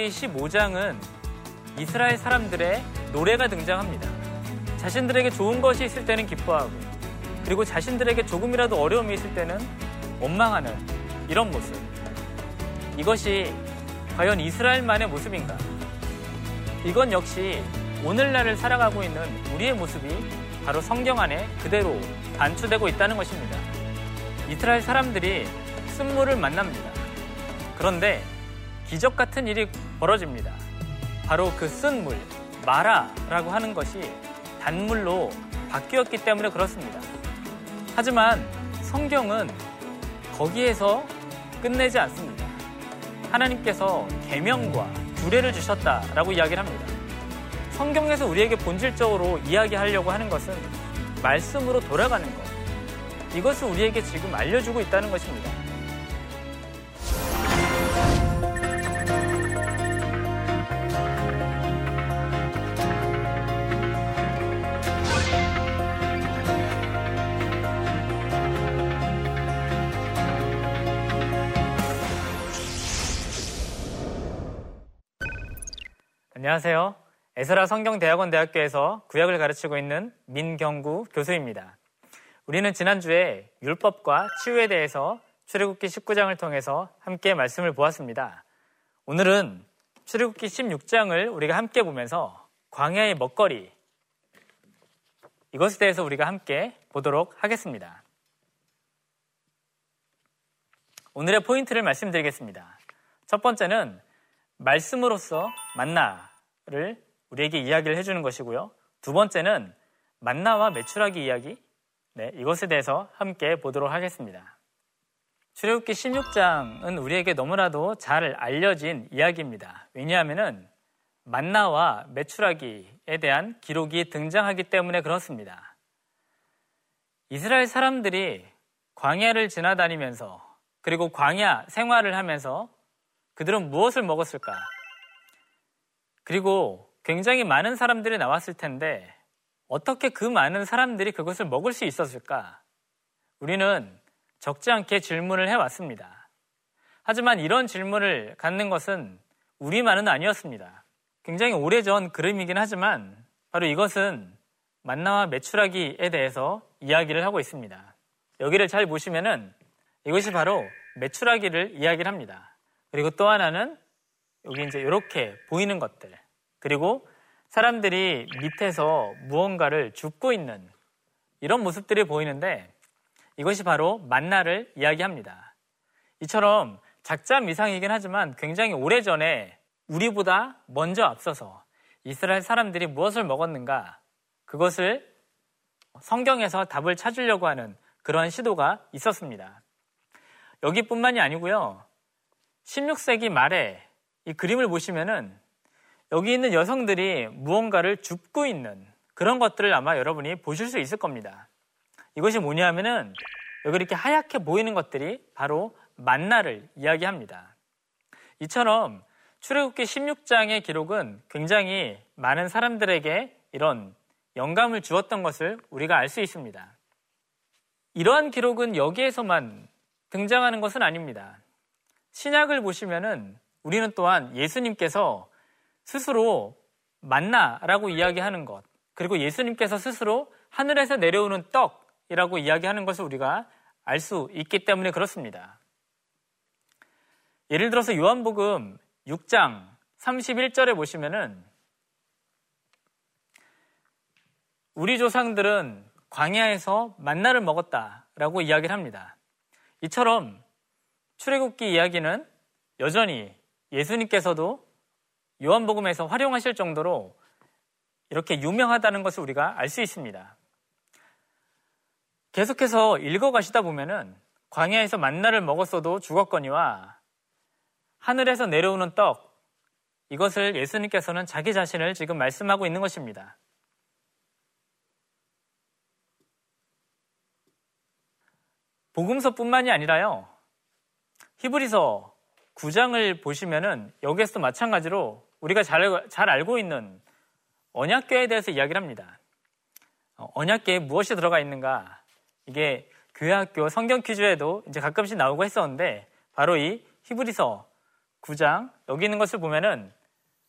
출애굽기 15장은 이스라엘 사람들의 노래가 등장합니다. 자신들에게 좋은 것이 있을 때는 기뻐하고 그리고 자신들에게 조금이라도 어려움이 있을 때는 원망하는 이런 모습. 이것이 과연 이스라엘만의 모습인가? 이건 역시 오늘날을 살아가고 있는 우리의 모습이 바로 성경 안에 그대로 반추되고 있다는 것입니다. 이스라엘 사람들이 쓴물을 만납니다. 그런데 기적 같은 일이 벌어집니다. 바로 그 쓴 물, 마라라고 하는 것이 단물로 바뀌었기 때문에 그렇습니다. 하지만 성경은 거기에서 끝내지 않습니다. 하나님께서 계명과 규례를 주셨다라고 이야기를 합니다. 성경에서 우리에게 본질적으로 이야기하려고 하는 것은 말씀으로 돌아가는 것. 이것을 우리에게 지금 알려주고 있다는 것입니다. 안녕하세요. 에스라 성경대학원 대학교에서 구약을 가르치고 있는 민경구 교수입니다. 우리는 지난주에 율법과 치유에 대해서 출애굽기 19장을 통해서 함께 말씀을 보았습니다. 오늘은 출애굽기 16장을 우리가 함께 보면서 광야의 먹거리 이것에 대해서 우리가 함께 보도록 하겠습니다. 오늘의 포인트를 말씀드리겠습니다. 첫 번째는 말씀으로서 만나 를 우리에게 이야기를 해주는 것이고요. 두 번째는 만나와 매출하기 이야기, 네, 이것에 대해서 함께 보도록 하겠습니다. 출애굽기 16장은 우리에게 너무나도 잘 알려진 이야기입니다. 왜냐하면 만나와 매출하기에 대한 기록이 등장하기 때문에 그렇습니다. 이스라엘 사람들이 광야를 지나다니면서 그리고 광야 생활을 하면서 그들은 무엇을 먹었을까? 그리고 굉장히 많은 사람들이 나왔을 텐데 어떻게 그 많은 사람들이 그것을 먹을 수 있었을까? 우리는 적지 않게 질문을 해왔습니다. 하지만 이런 질문을 갖는 것은 우리만은 아니었습니다. 굉장히 오래전 그림이긴 하지만 바로 이것은 만나와 매출하기에 대해서 이야기를 하고 있습니다. 여기를 잘 보시면은 이것이 바로 매출하기를 이야기를 합니다. 그리고 또 하나는 여기 이제 이렇게 보이는 것들. 그리고 사람들이 밑에서 무언가를 줍고 있는 이런 모습들이 보이는데 이것이 바로 만나를 이야기합니다. 이처럼 작자 미상이긴 하지만 굉장히 오래전에 우리보다 먼저 앞서서 이스라엘 사람들이 무엇을 먹었는가 그것을 성경에서 답을 찾으려고 하는 그러한 시도가 있었습니다. 여기뿐만이 아니고요. 16세기 말에 이 그림을 보시면은 여기 있는 여성들이 무언가를 줍고 있는 그런 것들을 아마 여러분이 보실 수 있을 겁니다. 이것이 뭐냐면은 여기 이렇게 하얗게 보이는 것들이 바로 만나를 이야기합니다. 이처럼 출애굽기 16장의 기록은 굉장히 많은 사람들에게 이런 영감을 주었던 것을 우리가 알 수 있습니다. 이러한 기록은 여기에서만 등장하는 것은 아닙니다. 신약을 보시면은 우리는 또한 예수님께서 스스로 만나라고 이야기하는 것, 그리고 예수님께서 스스로 하늘에서 내려오는 떡이라고 이야기하는 것을 우리가 알 수 있기 때문에 그렇습니다. 예를 들어서 요한복음 6장 31절에 보시면은 우리 조상들은 광야에서 만나를 먹었다라고 이야기를 합니다. 이처럼 출애굽기 이야기는 여전히 예수님께서도 요한복음에서 활용하실 정도로 이렇게 유명하다는 것을 우리가 알 수 있습니다. 계속해서 읽어가시다 보면은 광야에서 만나를 먹었어도 죽었거니와 하늘에서 내려오는 떡, 이것을 예수님께서는 자기 자신을 지금 말씀하고 있는 것입니다. 복음서뿐만이 아니라요. 히브리서 9장을 보시면은 여기에서도 마찬가지로 우리가 잘, 잘 알고 있는 언약궤에 대해서 이야기를 합니다. 어, 언약궤에 무엇이 들어가 있는가? 이게 교회학교 성경 퀴즈에도 이제 가끔씩 나오고 했었는데 바로 이 히브리서 9장 여기 있는 것을 보면은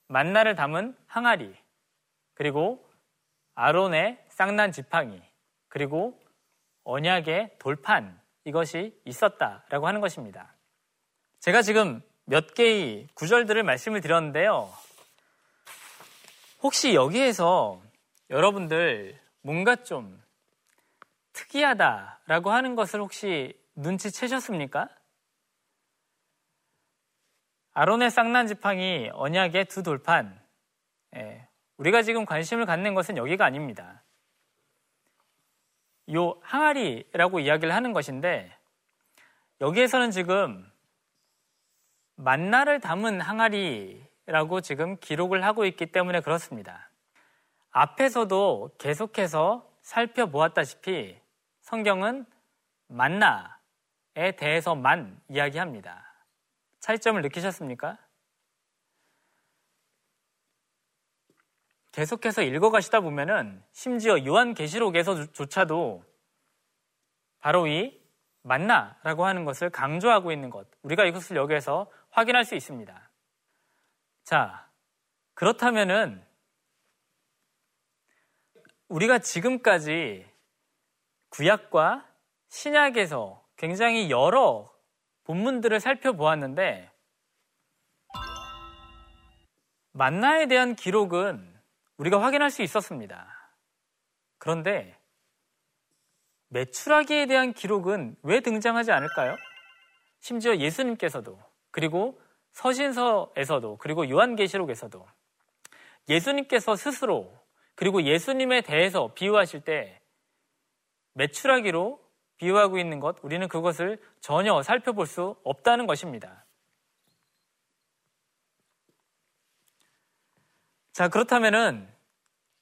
만나를 담은 항아리 그리고 아론의 쌍난 지팡이 그리고 언약의 돌판 이것이 있었다라고 하는 것입니다. 제가 지금 몇 개의 구절들을 말씀을 드렸는데요. 혹시 여기에서 여러분들 뭔가 좀 특이하다라고 하는 것을 혹시 눈치채셨습니까? 아론의 쌍난 지팡이, 언약의 두 돌판. 예, 우리가 지금 관심을 갖는 것은 여기가 아닙니다. 요 항아리라고 이야기를 하는 것인데 여기에서는 지금 만나를 담은 항아리라고 지금 기록을 하고 있기 때문에 그렇습니다. 앞에서도 계속해서 살펴보았다시피 성경은 만나에 대해서만 이야기합니다. 차이점을 느끼셨습니까? 계속해서 읽어가시다 보면은 심지어 요한계시록에서조차도 바로 이 만나라고 하는 것을 강조하고 있는 것, 우리가 이것을 여기에서 확인할 수 있습니다. 자, 그렇다면은 우리가 지금까지 구약과 신약에서 굉장히 여러 본문들을 살펴보았는데 만나에 대한 기록은 우리가 확인할 수 있었습니다. 그런데 매출하기에 대한 기록은 왜 등장하지 않을까요? 심지어 예수님께서도 그리고 서신서에서도 그리고 요한계시록에서도 예수님께서 스스로 그리고 예수님에 대해서 비유하실 때 매출하기로 비유하고 있는 것, 우리는 그것을 전혀 살펴볼 수 없다는 것입니다. 자, 그렇다면은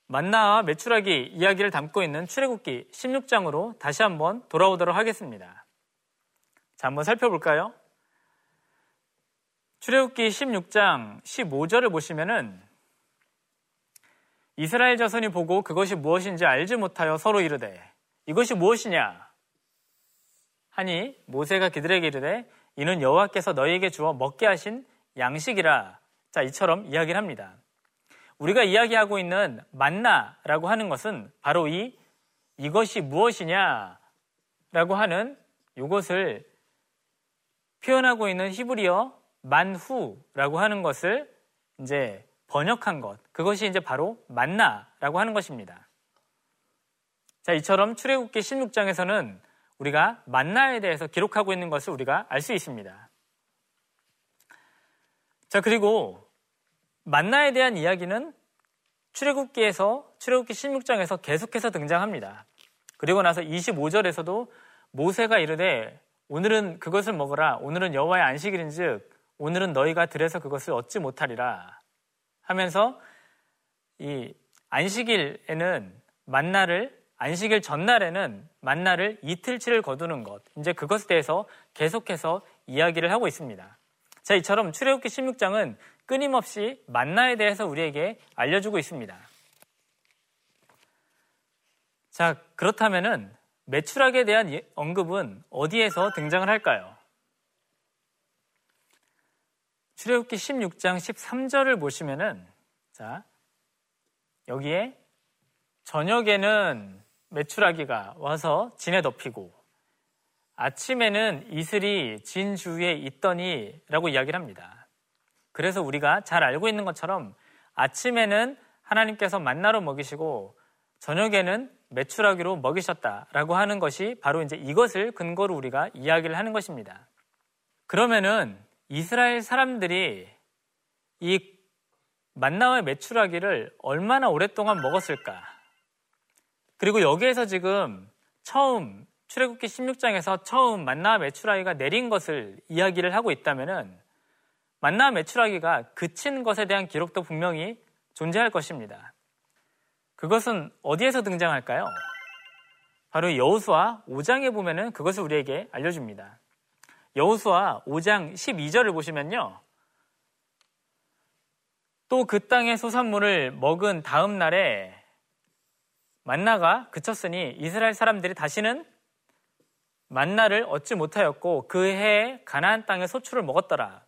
만나와 매출하기 이야기를 담고 있는 출애굽기 16장으로 다시 한번 돌아오도록 하겠습니다. 자, 한번 살펴볼까요? 출애굽기 16장 15절을 보시면은 이스라엘 자손이 보고 그것이 무엇인지 알지 못하여 서로 이르되 이것이 무엇이냐? 하니 모세가 그들에게 이르되 이는 여호와께서 너희에게 주어 먹게 하신 양식이라. 자 이처럼 이야기를 합니다. 우리가 이야기하고 있는 만나라고 하는 것은 바로 이 이것이 무엇이냐라고 하는 이것을 표현하고 있는 히브리어 만후라고 하는 것을 이제 번역한 것, 그것이 이제 바로 만나라고 하는 것입니다. 자, 이처럼 출애굽기 16장에서는 우리가 만나에 대해서 기록하고 있는 것을 우리가 알 수 있습니다. 자, 그리고 만나에 대한 이야기는 출애굽기에서 출애굽기 16장에서 계속해서 등장합니다. 그리고 나서 25절에서도 모세가 이르되 오늘은 그것을 먹어라 오늘은 여호와의 안식일인즉 오늘은 너희가 들에서 그것을 얻지 못하리라 하면서 이 안식일에는 만나를 안식일 전날에는 만나를 이틀치를 거두는 것 이제 그것에 대해서 계속해서 이야기를 하고 있습니다. 자 이처럼 출애굽기 16장은 끊임없이 만나에 대해서 우리에게 알려주고 있습니다. 자 그렇다면은 매출학에 대한 예, 언급은 어디에서 등장을 할까요? 출애굽기 16장 13절을 보시면은 자 여기에 저녁에는 메추라기가 와서 진에 덮이고 아침에는 이슬이 진 주위에 있더니라고 이야기를 합니다. 그래서 우리가 잘 알고 있는 것처럼 아침에는 하나님께서 만나로 먹이시고 저녁에는 메추라기로 먹이셨다라고 하는 것이 바로 이제 이것을 근거로 우리가 이야기를 하는 것입니다. 그러면은 이스라엘 사람들이 이 만나와 메추라기를 얼마나 오랫동안 먹었을까? 그리고 여기에서 지금 처음 출애굽기 16장에서 처음 만나와 메추라기가 내린 것을 이야기를 하고 있다면은 만나와 메추라기가 그친 것에 대한 기록도 분명히 존재할 것입니다. 그것은 어디에서 등장할까요? 바로 여호수아 5장에 보면은 그것을 우리에게 알려줍니다. 여호수아 5장 12절을 보시면요. 또 그 땅의 소산물을 먹은 다음 날에 만나가 그쳤으니 이스라엘 사람들이 다시는 만나를 얻지 못하였고 그 해에 가나안 땅의 소출을 먹었더라.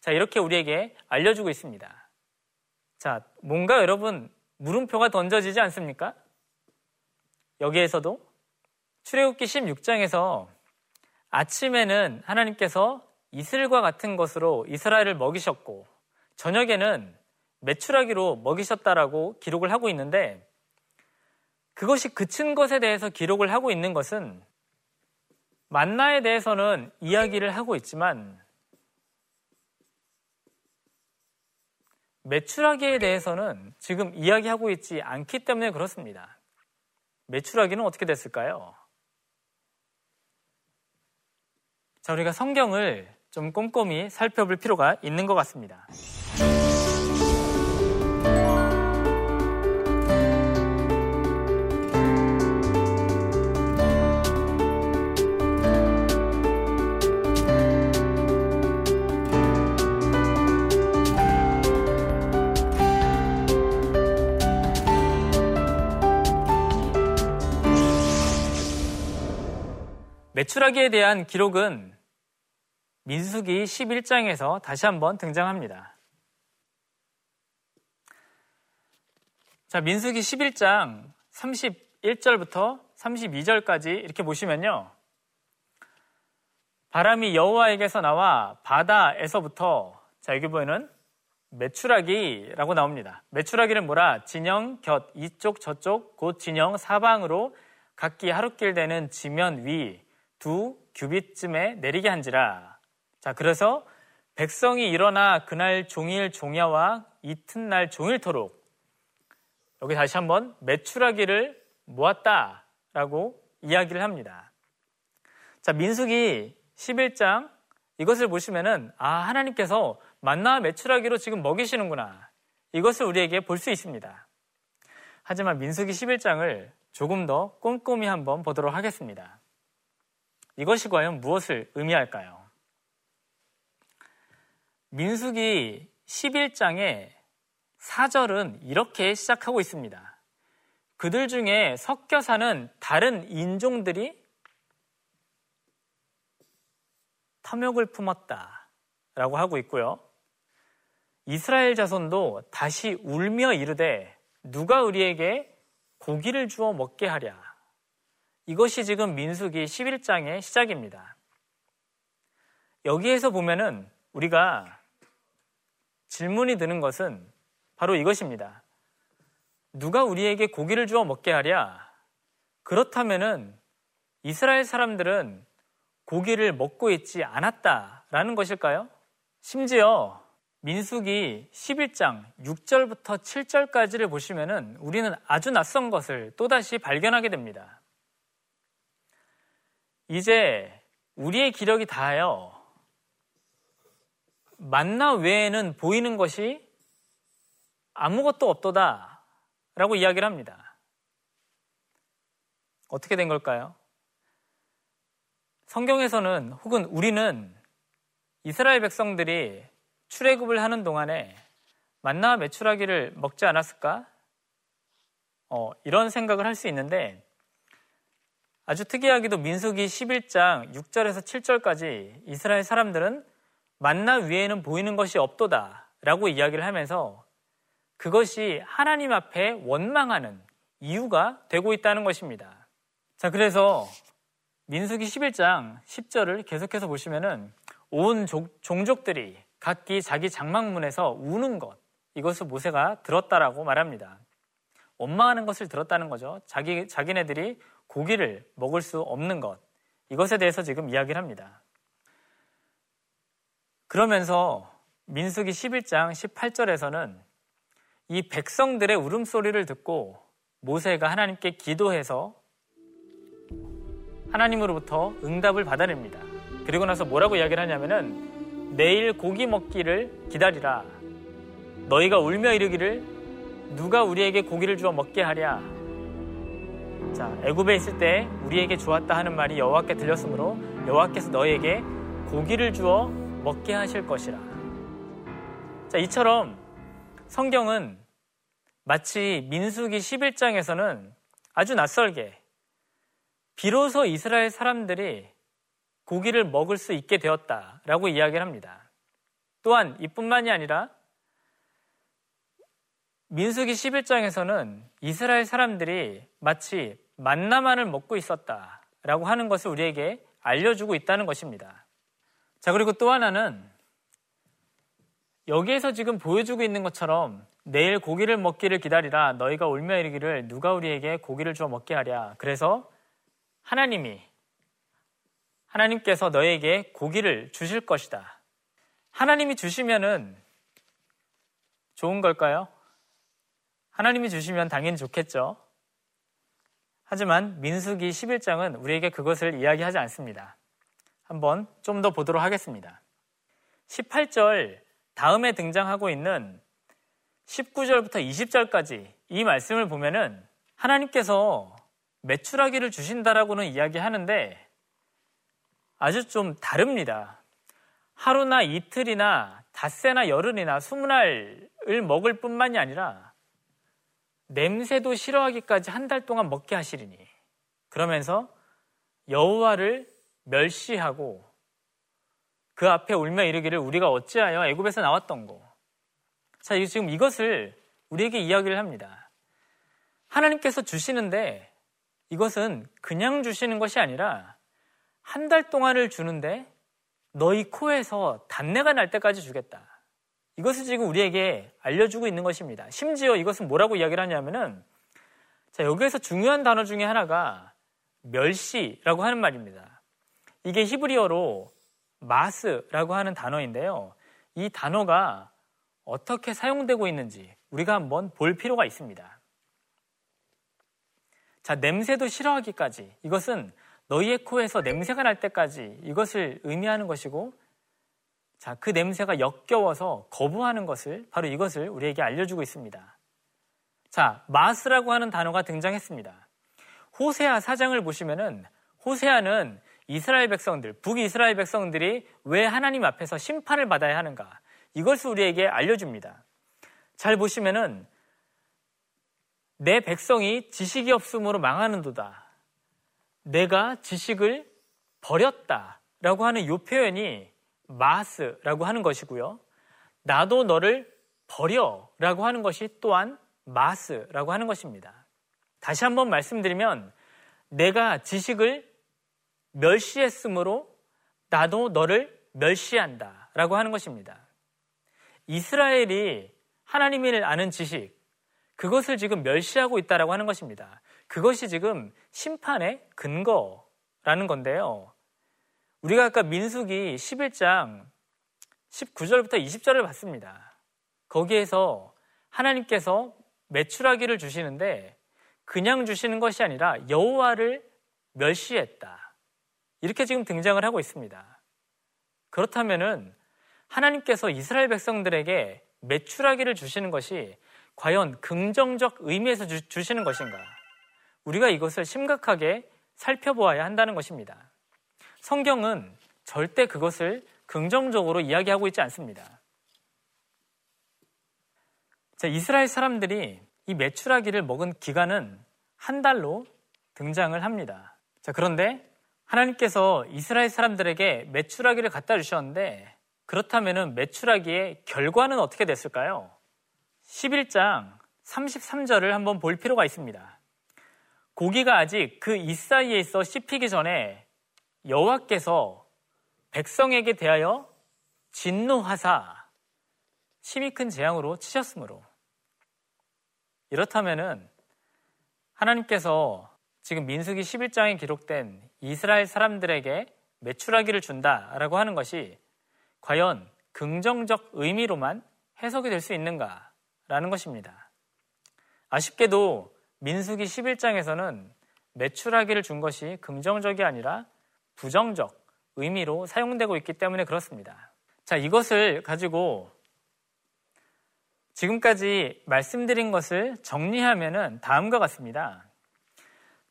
자, 이렇게 우리에게 알려주고 있습니다. 자, 뭔가 여러분 물음표가 던져지지 않습니까? 여기에서도 출애굽기 16장에서 아침에는 하나님께서 이슬과 같은 것으로 이스라엘을 먹이셨고 저녁에는 메추라기로 먹이셨다라고 기록을 하고 있는데 그것이 그친 것에 대해서 기록을 하고 있는 것은 만나에 대해서는 이야기를 하고 있지만 매출하기에 대해서는 지금 이야기하고 있지 않기 때문에 그렇습니다. 매출하기는 어떻게 됐을까요? 자, 우리가 성경을 좀 꼼꼼히 살펴볼 필요가 있는 것 같습니다. 매출하기에 대한 기록은 민수기 11장에서 다시 한번 등장합니다. 자, 민수기 11장 31절부터 32절까지 이렇게 보시면요. 바람이 여호와에게서 나와 바다에서부터 자, 여기 보이는 매출하기라고 나옵니다. 매출하기를 뭐라? 진영, 곁, 이쪽, 저쪽, 곧 진영 사방으로 각기 하루길 되는 지면 위, 두 규빗쯤에 내리게 한지라. 자, 그래서 백성이 일어나 그날 종일 종야와 이튿날 종일토록 여기 다시 한번 매출하기를 모았다라고 이야기를 합니다. 자, 민숙이 11장 이것을 보시면은 아, 하나님께서 만나 매출하기로 지금 먹이시는구나. 이것을 우리에게 볼 수 있습니다. 하지만 민숙이 11장을 조금 더 꼼꼼히 한번 보도록 하겠습니다. 이것이 과연 무엇을 의미할까요? 민수기 11장의 4절은 이렇게 시작하고 있습니다. 그들 중에 섞여 사는 다른 인종들이 탐욕을 품었다. 라고 하고 있고요. 이스라엘 자손도 다시 울며 이르되 누가 우리에게 고기를 주어 먹게 하랴. 이것이 지금 민수기 11장의 시작입니다. 여기에서 보면은 우리가 질문이 드는 것은 바로 이것입니다. 누가 우리에게 고기를 주어 먹게 하랴? 그렇다면은 이스라엘 사람들은 고기를 먹고 있지 않았다라는 것일까요? 심지어 민수기 11장 6절부터 7절까지를 보시면은 우리는 아주 낯선 것을 또다시 발견하게 됩니다. 이제 우리의 기력이 다하여 만나 외에는 보이는 것이 아무것도 없도다 라고 이야기를 합니다. 어떻게 된 걸까요? 성경에서는 혹은 우리는 이스라엘 백성들이 출애굽을 하는 동안에 만나 매출하기를 먹지 않았을까? 어, 이런 생각을 할 수 있는데 아주 특이하게도 민수기 11장 6절에서 7절까지 이스라엘 사람들은 만나 위에는 보이는 것이 없도다 라고 이야기를 하면서 그것이 하나님 앞에 원망하는 이유가 되고 있다는 것입니다. 자, 그래서 민수기 11장 10절을 계속해서 보시면은 온 종족들이 각기 자기 장막문에서 우는 것 이것을 모세가 들었다라고 말합니다. 원망하는 것을 들었다는 거죠. 자기 자기네들이 고기를 먹을 수 없는 것, 이것에 대해서 지금 이야기를 합니다. 그러면서 민수기 11장 18절에서는 이 백성들의 울음소리를 듣고 모세가 하나님께 기도해서 하나님으로부터 응답을 받아냅니다. 그리고 나서 뭐라고 이야기를 하냐면은 내일 고기 먹기를 기다리라. 너희가 울며 이르기를 누가 우리에게 고기를 주어 먹게 하랴. 자, 애굽에 있을 때 우리에게 주었다 하는 말이 여호와께 들렸으므로 여호와께서 너희에게 고기를 주어 먹게 하실 것이라. 자, 이처럼 성경은 마치 민수기 11장에서는 아주 낯설게 비로소 이스라엘 사람들이 고기를 먹을 수 있게 되었다라고 이야기를 합니다. 또한 이뿐만이 아니라 민수기 11장에서는 이스라엘 사람들이 마치 만나만을 먹고 있었다라고 하는 것을 우리에게 알려주고 있다는 것입니다. 자, 그리고 또 하나는 여기에서 지금 보여주고 있는 것처럼 내일 고기를 먹기를 기다리라 너희가 울며 이르기를 누가 우리에게 고기를 주어 먹게 하랴. 그래서 하나님이 하나님께서 너에게 고기를 주실 것이다. 하나님이 주시면은 좋은 걸까요? 하나님이 주시면 당연히 좋겠죠. 하지만 민수기 11장은 우리에게 그것을 이야기하지 않습니다. 한번 좀 더 보도록 하겠습니다. 18절 다음에 등장하고 있는 19절부터 20절까지 이 말씀을 보면은 하나님께서 매출하기를 주신다라고는 이야기하는데 아주 좀 다릅니다. 하루나 이틀이나 닷새나 열흘이나 스무 날을 먹을 뿐만이 아니라 냄새도 싫어하기까지 한 달 동안 먹게 하시리니 그러면서 여호와를 멸시하고 그 앞에 울며 이르기를 우리가 어찌하여 애굽에서 나왔던 고. 자, 지금 이것을 우리에게 이야기를 합니다. 하나님께서 주시는데 이것은 그냥 주시는 것이 아니라 한 달 동안을 주는데 너희 코에서 단내가 날 때까지 주겠다. 이것을 지금 우리에게 알려주고 있는 것입니다. 심지어 이것은 뭐라고 이야기를 하냐면은 자, 여기에서 중요한 단어 중에 하나가 멸시라고 하는 말입니다. 이게 히브리어로 마스라고 하는 단어인데요. 이 단어가 어떻게 사용되고 있는지 우리가 한번 볼 필요가 있습니다. 자, 냄새도 싫어하기까지 이것은 너희의 코에서 냄새가 날 때까지 이것을 의미하는 것이고 자, 그 냄새가 역겨워서 거부하는 것을 바로 이것을 우리에게 알려주고 있습니다. 자, 마스라고 하는 단어가 등장했습니다. 호세아 사장을 보시면은 호세아는 이스라엘 백성들, 북이스라엘 백성들이 왜 하나님 앞에서 심판을 받아야 하는가? 이것을 우리에게 알려줍니다. 잘 보시면은 내 백성이 지식이 없음으로 망하는도다. 내가 지식을 버렸다 라고 하는 이 표현이 마스라고 하는 것이고요. 나도 너를 버려 라고 하는 것이 또한 마스라고 하는 것입니다. 다시 한번 말씀드리면 내가 지식을 멸시했으므로 나도 너를 멸시한다 라고 하는 것입니다. 이스라엘이 하나님을 아는 지식, 그것을 지금 멸시하고 있다라고 하는 것입니다. 그것이 지금 심판의 근거라는 건데요. 우리가 아까 민숙이 11장 19절부터 20절을 봤습니다. 거기에서 하나님께서 매출하기를 주시는데 그냥 주시는 것이 아니라 여호와를 멸시했다. 이렇게 지금 등장을 하고 있습니다. 그렇다면은 하나님께서 이스라엘 백성들에게 매출하기를 주시는 것이 과연 긍정적 의미에서 주, 시는 것인가? 우리가 이것을 심각하게 살펴보아야 한다는 것입니다. 성경은 절대 그것을 긍정적으로 이야기하고 있지 않습니다. 자, 이스라엘 사람들이 이 매출하기를 먹은 기간은 한 달로 등장을 합니다. 자, 그런데 하나님께서 이스라엘 사람들에게 매출하기를 갖다 주셨는데 그렇다면 매출하기의 결과는 어떻게 됐을까요? 11장 33절을 한번 볼 필요가 있습니다. 고기가 아직 그 이사이에 있어 씹히기 전에 여호와께서 백성에게 대하여 진노하사 심히 큰 재앙으로 치셨으므로 이렇다면은 하나님께서 지금 민수기 11장에 기록된 이스라엘 사람들에게 매출하기를 준다라고 하는 것이 과연 긍정적 의미로만 해석이 될 수 있는가라는 것입니다. 아쉽게도 민수기 11장에서는 매출하기를 준 것이 긍정적이 아니라 부정적 의미로 사용되고 있기 때문에 그렇습니다. 자, 이것을 가지고 지금까지 말씀드린 것을 정리하면 다음과 같습니다.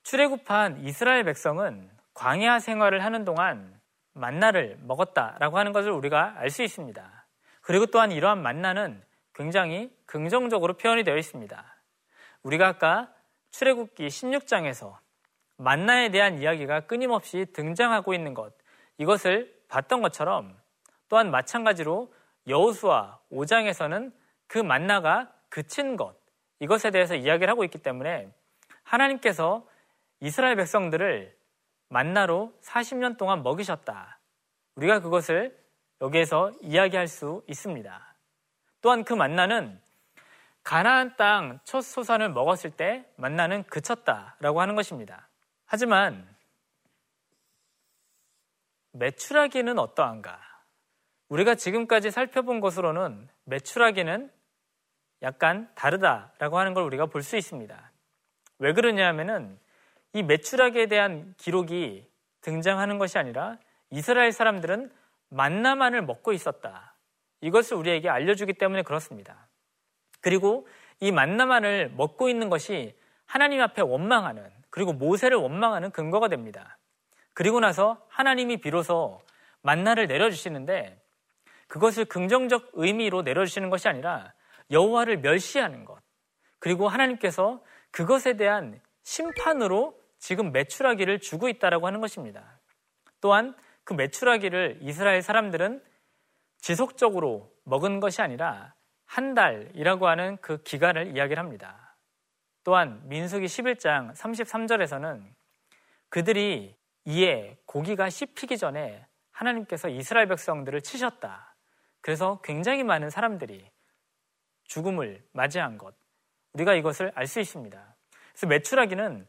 출애굽한 이스라엘 백성은 광야 생활을 하는 동안 만나를 먹었다라고 하는 것을 우리가 알 수 있습니다. 그리고 또한 이러한 만나는 굉장히 긍정적으로 표현이 되어 있습니다. 우리가 아까 출애굽기 16장에서 만나에 대한 이야기가 끊임없이 등장하고 있는 것, 이것을 봤던 것처럼 또한 마찬가지로 여호수아 5장에서는 그 만나가 그친 것 이것에 대해서 이야기를 하고 있기 때문에 하나님께서 이스라엘 백성들을 만나로 40년 동안 먹이셨다. 우리가 그것을 여기에서 이야기할 수 있습니다. 또한 그 만나는 가나안 땅 첫 소산을 먹었을 때 만나는 그쳤다라고 하는 것입니다. 하지만 매출하기는 어떠한가? 우리가 지금까지 살펴본 것으로는 매출하기는 약간 다르다라고 하는 걸 우리가 볼 수 있습니다. 왜 그러냐 하면은 이 매출하기에 대한 기록이 등장하는 것이 아니라 이스라엘 사람들은 만나만을 먹고 있었다. 이것을 우리에게 알려주기 때문에 그렇습니다. 그리고 이 만나만을 먹고 있는 것이 하나님 앞에 원망하는 그리고 모세를 원망하는 근거가 됩니다. 그리고 나서 하나님이 비로소 만나를 내려주시는데 그것을 긍정적 의미로 내려주시는 것이 아니라 여호와를 멸시하는 것 그리고 하나님께서 그것에 대한 심판으로 지금 매출하기를 주고 있다라고 하는 것입니다. 또한 그 매출하기를 이스라엘 사람들은 지속적으로 먹은 것이 아니라 한 달이라고 하는 그 기간을 이야기를 합니다. 또한 민수기 11장 33절에서는 그들이 이에 고기가 씹히기 전에 하나님께서 이스라엘 백성들을 치셨다. 그래서 굉장히 많은 사람들이 죽음을 맞이한 것. 우리가 이것을 알 수 있습니다. 그래서 매출하기는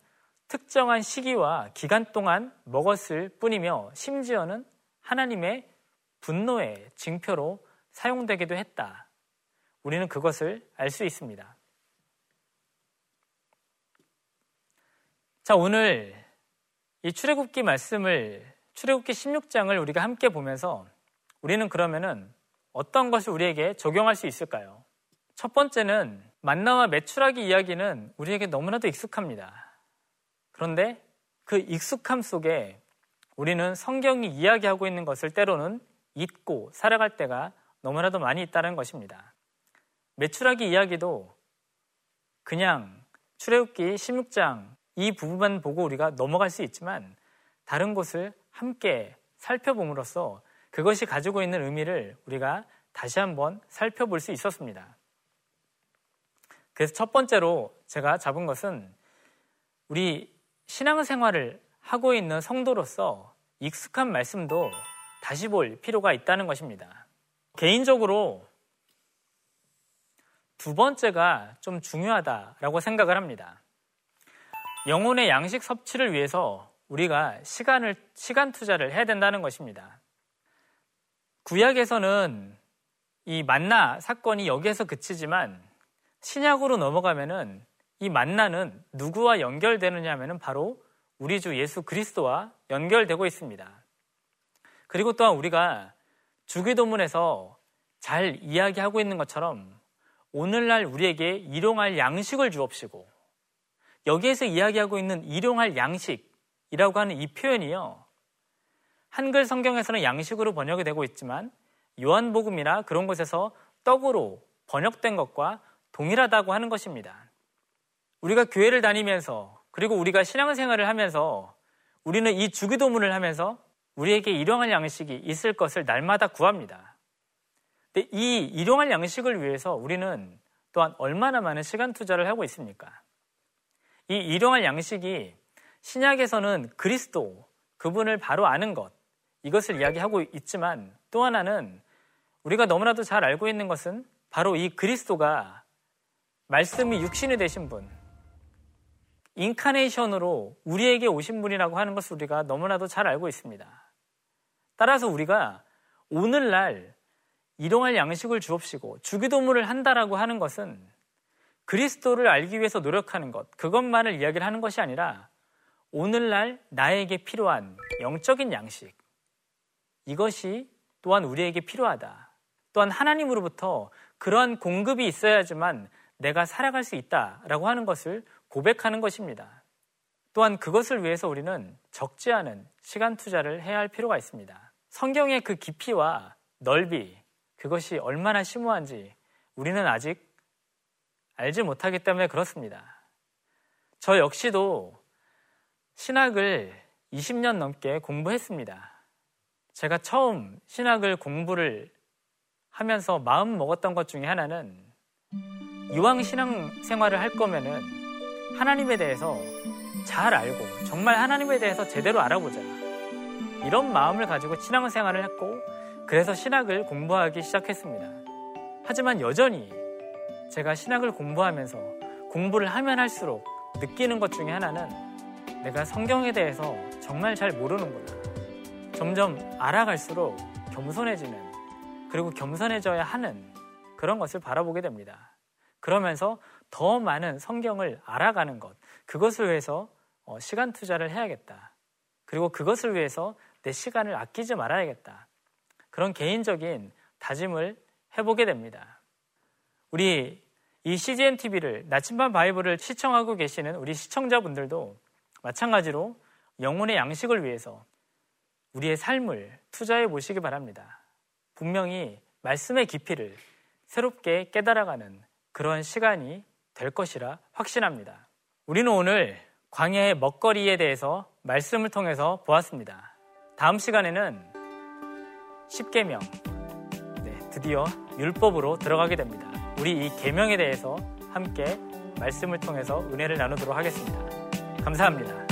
특정한 시기와 기간 동안 먹었을 뿐이며 심지어는 하나님의 분노의 징표로 사용되기도 했다. 우리는 그것을 알 수 있습니다. 자, 오늘 이 출애굽기 말씀을 출애굽기 16장을 우리가 함께 보면서 우리는 그러면은 어떤 것을 우리에게 적용할 수 있을까요? 첫 번째는 만나와 매출하기 이야기는 우리에게 너무나도 익숙합니다. 그런데 그 익숙함 속에 우리는 성경이 이야기하고 있는 것을 때로는 잊고 살아갈 때가 너무나도 많이 있다는 것입니다. 매출하기 이야기도 그냥 출애굽기 16장 이 부분만 보고 우리가 넘어갈 수 있지만 다른 곳을 함께 살펴봄으로써 그것이 가지고 있는 의미를 우리가 다시 한번 살펴볼 수 있었습니다. 그래서 첫 번째로 제가 잡은 것은 우리 신앙생활을 하고 있는 성도로서 익숙한 말씀도 다시 볼 필요가 있다는 것입니다. 개인적으로 두 번째가 좀 중요하다라고 생각을 합니다. 영혼의 양식 섭취를 위해서 우리가 시간을, 시간 투자를 해야 된다는 것입니다. 구약에서는 이 만나 사건이 여기에서 그치지만 신약으로 넘어가면은 이 만나는 누구와 연결되느냐 하면은 바로 우리 주 예수 그리스도와 연결되고 있습니다. 그리고 또한 우리가 주기도문에서 잘 이야기하고 있는 것처럼 오늘날 우리에게 일용할 양식을 주옵시고 여기에서 이야기하고 있는 일용할 양식이라고 하는 이 표현이요. 한글 성경에서는 양식으로 번역이 되고 있지만 요한복음이나 그런 곳에서 떡으로 번역된 것과 동일하다고 하는 것입니다. 우리가 교회를 다니면서 그리고 우리가 신앙생활을 하면서 우리는 이 주기도문을 하면서 우리에게 일용할 양식이 있을 것을 날마다 구합니다. 근데 이 일용할 양식을 위해서 우리는 또한 얼마나 많은 시간 투자를 하고 있습니까? 이 일용할 양식이 신약에서는 그리스도, 그분을 바로 아는 것, 이것을 이야기하고 있지만 또 하나는 우리가 너무나도 잘 알고 있는 것은 바로 이 그리스도가 말씀이 육신이 되신 분, 인카네이션으로 우리에게 오신 분이라고 하는 것을 우리가 너무나도 잘 알고 있습니다. 따라서 우리가 오늘날 일용할 양식을 주옵시고 주기도문을 한다라고 하는 것은 그리스도를 알기 위해서 노력하는 것, 그것만을 이야기를 하는 것이 아니라 오늘날 나에게 필요한 영적인 양식, 이것이 또한 우리에게 필요하다. 또한 하나님으로부터 그러한 공급이 있어야지만 내가 살아갈 수 있다라고 하는 것을 고백하는 것입니다. 또한 그것을 위해서 우리는 적지 않은 시간 투자를 해야 할 필요가 있습니다. 성경의 그 깊이와 넓이, 그것이 얼마나 심오한지 우리는 아직 알지 못하기 때문에 그렇습니다. 저 역시도 신학을 20년 넘게 공부했습니다. 제가 처음 신학을 공부를 하면서 마음 먹었던 것 중에 하나는 이왕 신앙 생활을 할 거면은 하나님에 대해서 잘 알고 정말 하나님에 대해서 제대로 알아보자. 이런 마음을 가지고 신앙 생활을 했고 그래서 신학을 공부하기 시작했습니다. 하지만 여전히 제가 신학을 공부하면서 공부를 하면 할수록 느끼는 것 중에 하나는 내가 성경에 대해서 정말 잘 모르는구나. 점점 알아갈수록 겸손해지는 그리고 겸손해져야 하는 그런 것을 바라보게 됩니다. 그러면서 더 많은 성경을 알아가는 것, 그것을 위해서 어, 시간 투자를 해야겠다. 그리고 그것을 위해서 내 시간을 아끼지 말아야겠다. 그런 개인적인 다짐을 해보게 됩니다. 우리 이 CGN TV를 나침반 바이블을 시청하고 계시는 우리 시청자분들도 마찬가지로 영혼의 양식을 위해서 우리의 삶을 투자해 보시기 바랍니다. 분명히 말씀의 깊이를 새롭게 깨달아가는 그런 시간이 될 것이라 확신합니다. 우리는 오늘 광야의 먹거리에 대해서 말씀을 통해서 보았습니다. 다음 시간에는 10계명 네, 드디어 율법으로 들어가게 됩니다. 우리 이 계명에 대해서 함께 말씀을 통해서 은혜를 나누도록 하겠습니다. 감사합니다.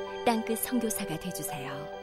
땅끝 성교사가 되주세요